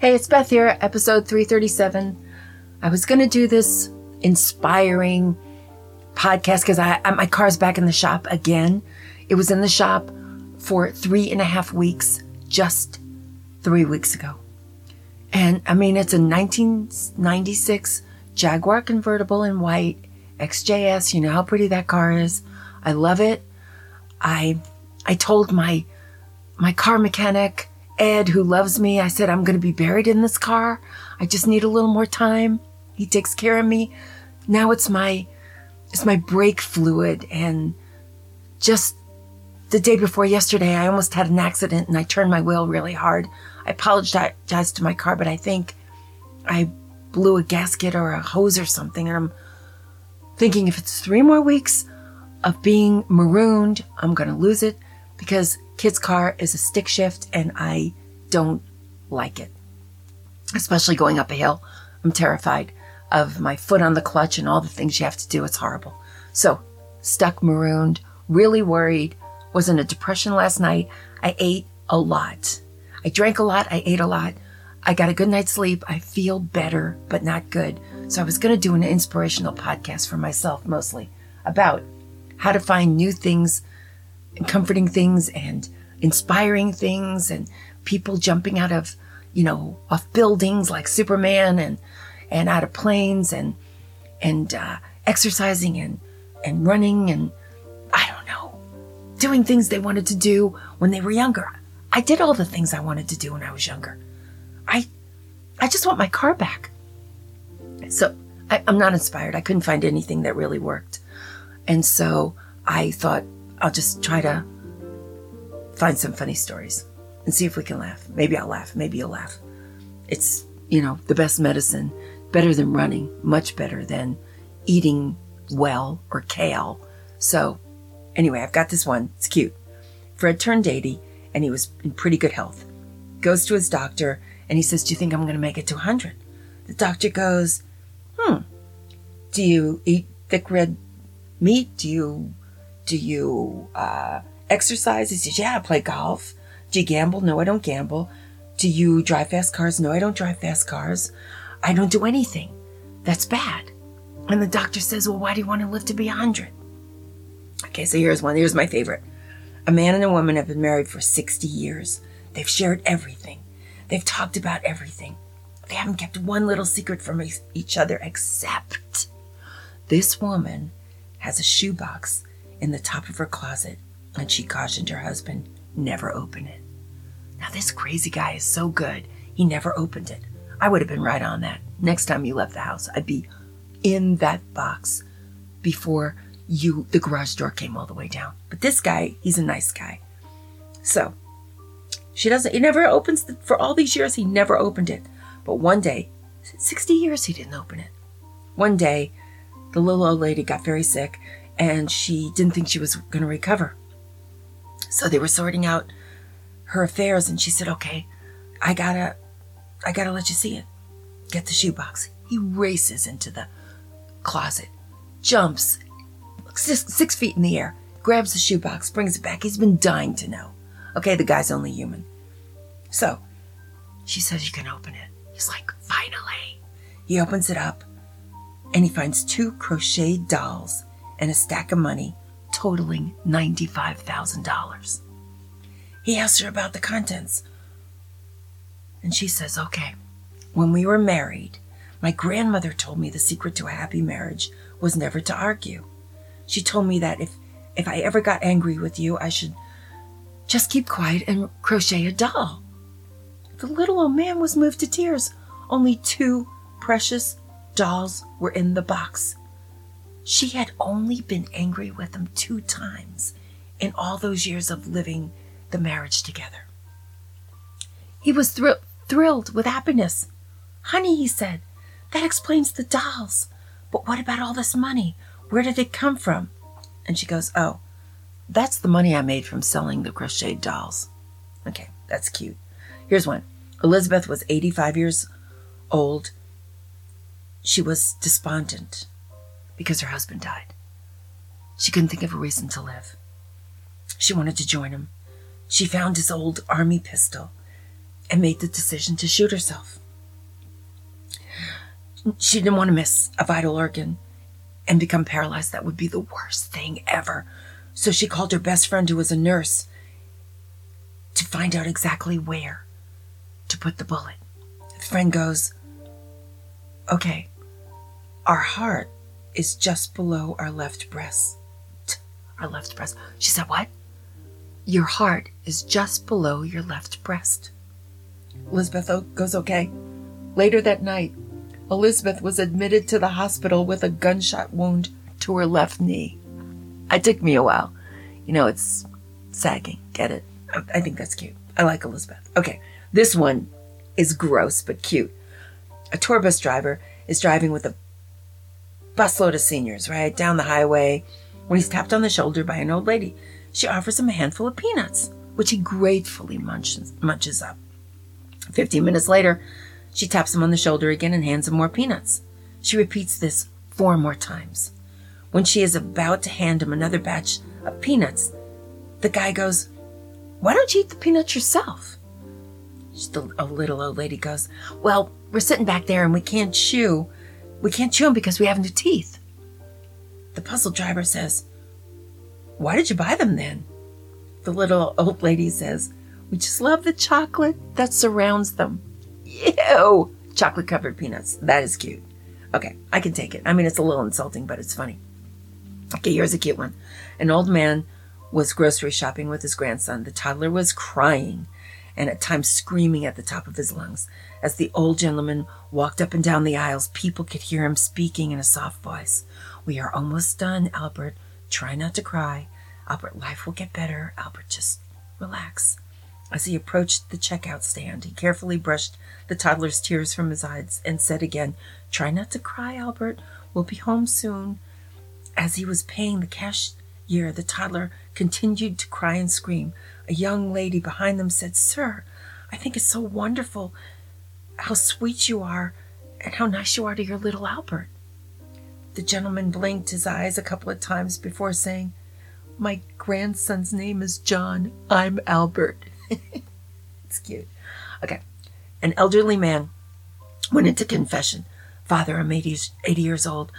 Hey, it's Beth here, episode 337. I was going to do this inspiring podcast because I, my car's back in the shop again. It was in the shop for three and a half weeks just three weeks ago. And I mean, it's a 1996 Jaguar convertible in white XJS. You know how pretty that car is. I love it. I I told my my car mechanic Ed, who loves me, I said, I'm going to be buried in this car. I just need a little more time. He takes care of me. Now it's my, it's my brake fluid. And just the day before yesterday, I almost had an accident and I turned my wheel really hard. I apologized to my car, but I think I blew a gasket or a hose or something. And I'm thinking if it's three more weeks of being marooned, I'm going to lose it because kid's car is a stick shift and I don't like it. Especially going up a hill. I'm terrified of my foot on the clutch and all the things you have to do. It's horrible. So, stuck marooned, really worried, was in a depression last night. I ate a lot. I drank a lot. I ate a lot. I got a good night's sleep. I feel better, but not good. So I was going to do an inspirational podcast for myself mostly about how to find new things comforting things and inspiring things and people jumping out of, you know, off buildings like Superman and, and out of planes and, and, uh, exercising and, and running and I don't know, doing things they wanted to do when they were younger. I did all the things I wanted to do when I was younger. I, I just want my car back. So I, I'm not inspired. I couldn't find anything that really worked. And so I thought, I'll just try to find some funny stories and see if we can laugh. Maybe I'll laugh. Maybe you'll laugh. It's, you know, the best medicine, better than running, much better than eating well or kale. So, anyway, I've got this one. It's cute. Fred turned 80 and he was in pretty good health. Goes to his doctor and he says, Do you think I'm going to make it to 100? The doctor goes, Hmm, do you eat thick red meat? Do you do you uh, exercise? He says, Yeah, I play golf. Do you gamble? No, I don't gamble. Do you drive fast cars? No, I don't drive fast cars. I don't do anything. That's bad. And the doctor says, Well, why do you want to live to be 100? Okay, so here's one. Here's my favorite. A man and a woman have been married for 60 years. They've shared everything. They've talked about everything. They haven't kept one little secret from each other except this woman has a shoebox in the top of her closet, and she cautioned her husband never open it. Now, this crazy guy is so good, he never opened it. I would have been right on that. Next time you left the house, I'd be in that box before you the garage door came all the way down. But this guy, he's a nice guy. So, she doesn't he never opens the, for all these years he never opened it. But one day, 60 years he didn't open it. One day, the little old lady got very sick and she didn't think she was going to recover. So they were sorting out her affairs and she said, "Okay, I got to I got to let you see it. Get the shoebox." He races into the closet, jumps six, six feet in the air, grabs the shoebox, brings it back. He's been dying to know. Okay, the guy's only human. So she says, You can open it. He's like, Finally. He opens it up and he finds two crocheted dolls and a stack of money totaling $95,000. He asks her about the contents. And she says, Okay, when we were married, my grandmother told me the secret to a happy marriage was never to argue. She told me that if, if I ever got angry with you, I should just keep quiet and crochet a doll. The little old man was moved to tears. Only two precious dolls were in the box. She had only been angry with him two times in all those years of living the marriage together. He was thr- thrilled with happiness. Honey, he said, that explains the dolls. But what about all this money? Where did it come from? And she goes, Oh, that's the money I made from selling the crocheted dolls. Okay, that's cute. Here's one Elizabeth was 85 years old. She was despondent because her husband died. She couldn't think of a reason to live. She wanted to join him. She found his old army pistol and made the decision to shoot herself. She didn't want to miss a vital organ and become paralyzed. That would be the worst thing ever. So she called her best friend, who was a nurse, to find out exactly where to put the bullet. The friend goes, Okay, our heart is just below our left breast. Our left breast. She said, What? Your heart is just below your left breast. Elizabeth goes, Okay. Later that night, Elizabeth was admitted to the hospital with a gunshot wound to her left knee. It took me a while. You know, it's sagging. Get it? I think that's cute. I like Elizabeth. Okay, this one is gross but cute. A tour bus driver is driving with a busload of seniors, right, down the highway when he's tapped on the shoulder by an old lady. She offers him a handful of peanuts, which he gratefully munches, munches up. Fifteen minutes later, she taps him on the shoulder again and hands him more peanuts. She repeats this four more times. When she is about to hand him another batch of peanuts, the guy goes, Why don't you eat the peanuts yourself? The little old lady goes, Well, we're sitting back there and we can't chew. We can't chew them because we have no teeth. The puzzle driver says, Why did you buy them then? The little old lady says, We just love the chocolate that surrounds them. Ew! Chocolate covered peanuts. That is cute. Okay, I can take it. I mean, it's a little insulting, but it's funny. Okay, here's a cute one. An old man was grocery shopping with his grandson. The toddler was crying and at times screaming at the top of his lungs. As the old gentleman walked up and down the aisles, people could hear him speaking in a soft voice. We are almost done, Albert. Try not to cry. Albert, life will get better. Albert, just relax. As he approached the checkout stand, he carefully brushed the toddler's tears from his eyes and said again, Try not to cry, Albert. We'll be home soon. As he was paying the cashier, the toddler continued to cry and scream. A young lady behind them said, Sir, I think it's so wonderful how sweet you are and how nice you are to your little Albert. The gentleman blinked his eyes a couple of times before saying, My grandson's name is John. I'm Albert. it's cute. Okay. An elderly man went into confession. Father, I'm 80, 80 years old,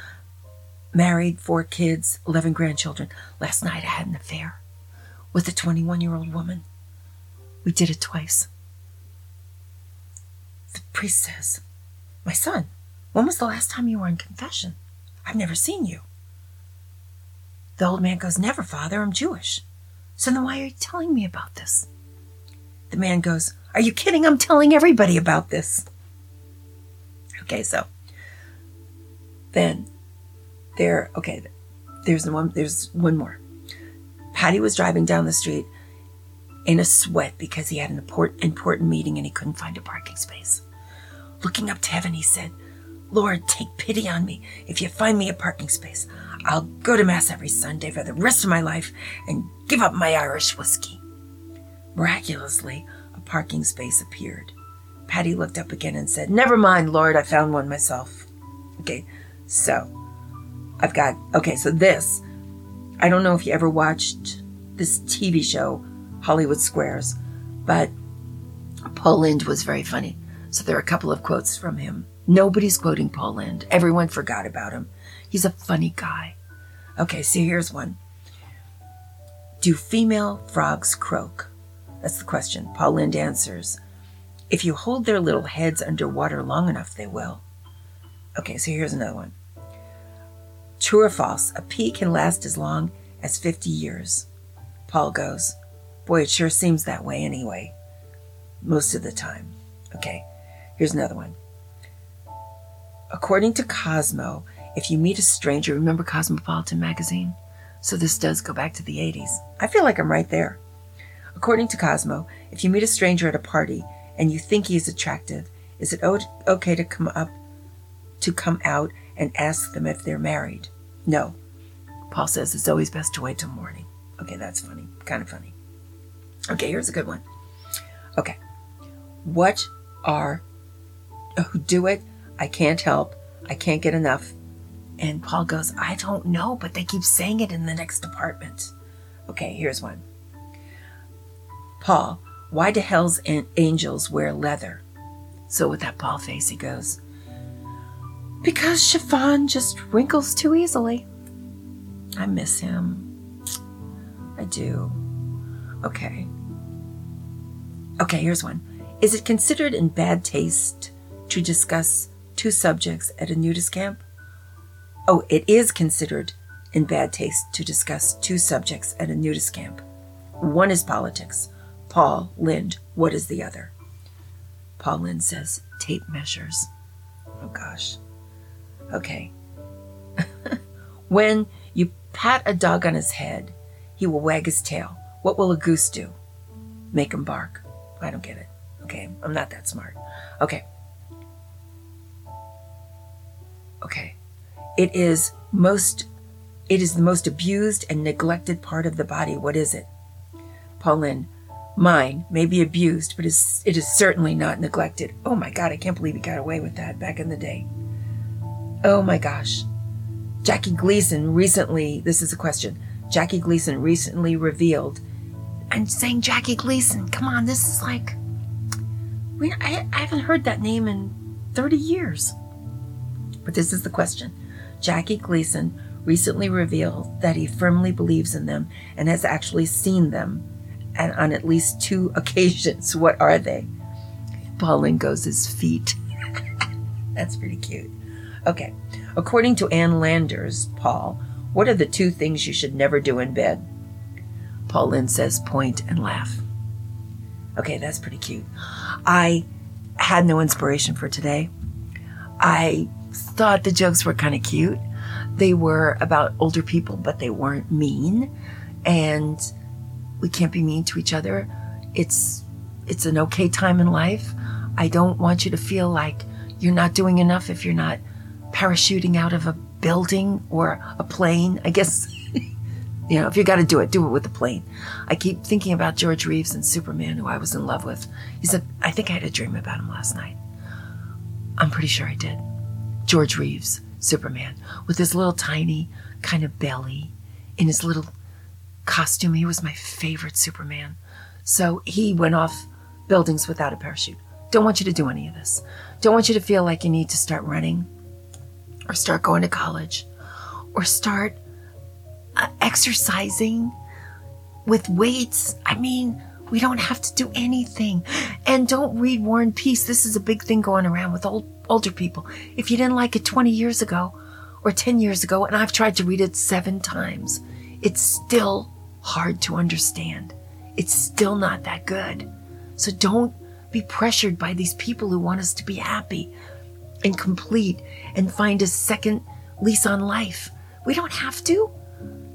married, four kids, 11 grandchildren. Last night I had an affair with a 21 year old woman. We did it twice. The priest says, My son, when was the last time you were in confession? I've never seen you. The old man goes, Never, father, I'm Jewish. So then why are you telling me about this? The man goes, Are you kidding? I'm telling everybody about this. Okay, so then there, okay, there's one, there's one more. Patty was driving down the street in a sweat because he had an important, meeting and he couldn't find a parking space. Looking up to heaven, he said, Lord, take pity on me. If you find me a parking space, I'll go to Mass every Sunday for the rest of my life and give up my Irish whiskey. Miraculously, a parking space appeared. Patty looked up again and said, Never mind, Lord, I found one myself. Okay, so I've got, okay, so this, I don't know if you ever watched this TV show, Hollywood Squares, but Paul Lynde was very funny. So there are a couple of quotes from him. Nobody's quoting Paul Lynde. Everyone forgot about him. He's a funny guy. Okay, so here's one. Do female frogs croak? That's the question. Paul Lynde answers, If you hold their little heads under water long enough, they will. Okay, so here's another one. True or false, a pea can last as long as 50 years. Paul goes, Boy, it sure seems that way anyway. Most of the time. Okay, here's another one. According to Cosmo, if you meet a stranger, remember Cosmopolitan magazine? So this does go back to the 80s. I feel like I'm right there. According to Cosmo, if you meet a stranger at a party and you think he is attractive, is it okay to come up to come out and ask them if they're married? No. Paul says it's always best to wait till morning. Okay, that's funny. Kind of funny. Okay, here's a good one. Okay. What are uh, who do it? I can't help. I can't get enough. And Paul goes, I don't know, but they keep saying it in the next apartment. Okay, here's one. Paul, Why do hell's angels wear leather? So with that ball face, he goes, Because chiffon just wrinkles too easily. I miss him. I do. Okay. Okay, here's one. Is it considered in bad taste to discuss two subjects at a nudist camp? Oh, it is considered in bad taste to discuss two subjects at a nudist camp. One is politics. Paul Lynde, what is the other? Paul Lynde says tape measures. Oh gosh. Okay. when you pat a dog on his head, he will wag his tail. What will a goose do? Make him bark. I don't get it. Okay, I'm not that smart. Okay. Okay. It is most it is the most abused and neglected part of the body. What is it? Paul Lynde, mine may be abused, but is, it is certainly not neglected. Oh my God, I can't believe he got away with that back in the day. Oh my gosh. Jackie Gleason recently, this is a question. Jackie Gleason recently revealed, I'm saying Jackie Gleason, come on, this is like, we, I, I haven't heard that name in 30 years. But this is the question. Jackie Gleason recently revealed that he firmly believes in them and has actually seen them and on at least two occasions. What are they? Paul Lynde goes his feet. That's pretty cute. Okay. According to Ann Landers, Paul, what are the two things you should never do in bed? Paul Lynde says point and laugh. Okay, that's pretty cute. I had no inspiration for today. I thought the jokes were kind of cute. They were about older people, but they weren't mean. And we can't be mean to each other. It's it's an okay time in life. I don't want you to feel like you're not doing enough if you're not parachuting out of a building or a plane. I guess you know, if you got to do it, do it with a plane. I keep thinking about George Reeves and Superman, who I was in love with. He said, I think I had a dream about him last night. I'm pretty sure I did. George Reeves, Superman, with his little tiny kind of belly in his little costume. He was my favorite Superman. So he went off buildings without a parachute. Don't want you to do any of this. Don't want you to feel like you need to start running or start going to college or start uh, exercising with weights. I mean, we don't have to do anything. And don't read War and Peace. This is a big thing going around with old, older people. If you didn't like it 20 years ago or 10 years ago, and I've tried to read it seven times, it's still hard to understand. It's still not that good. So don't be pressured by these people who want us to be happy and complete and find a second lease on life. We don't have to.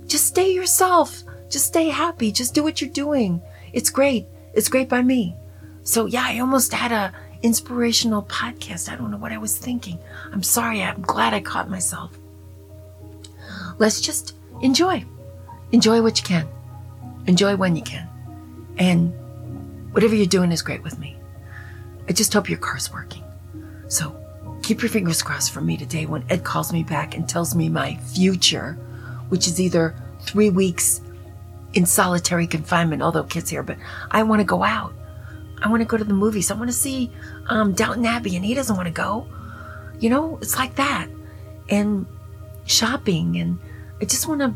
Just stay yourself. Just stay happy. Just do what you're doing. It's great. It's great by me. So yeah, I almost had a inspirational podcast. I don't know what I was thinking. I'm sorry. I'm glad I caught myself. Let's just enjoy. Enjoy what you can. Enjoy when you can. And whatever you're doing is great with me. I just hope your car's working. So keep your fingers crossed for me today when Ed calls me back and tells me my future, which is either three weeks in solitary confinement, although kids here, but I want to go out. I want to go to the movies. I want to see um, Downton Abbey, and he doesn't want to go. You know, it's like that. And shopping, and I just want to,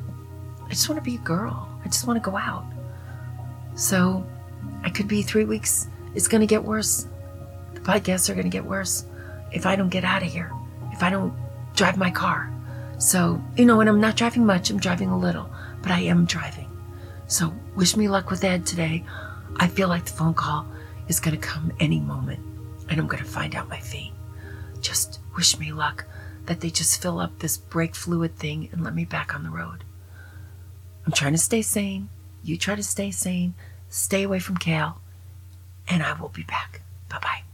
I just want to be a girl. I just want to go out. So I could be three weeks. It's going to get worse. The podcasts are going to get worse if I don't get out of here, if I don't drive my car. So, you know, and I'm not driving much, I'm driving a little, but I am driving. So, wish me luck with Ed today. I feel like the phone call is going to come any moment, and I'm going to find out my fate. Just wish me luck that they just fill up this brake fluid thing and let me back on the road. I'm trying to stay sane. You try to stay sane. Stay away from Kale. And I will be back. Bye bye.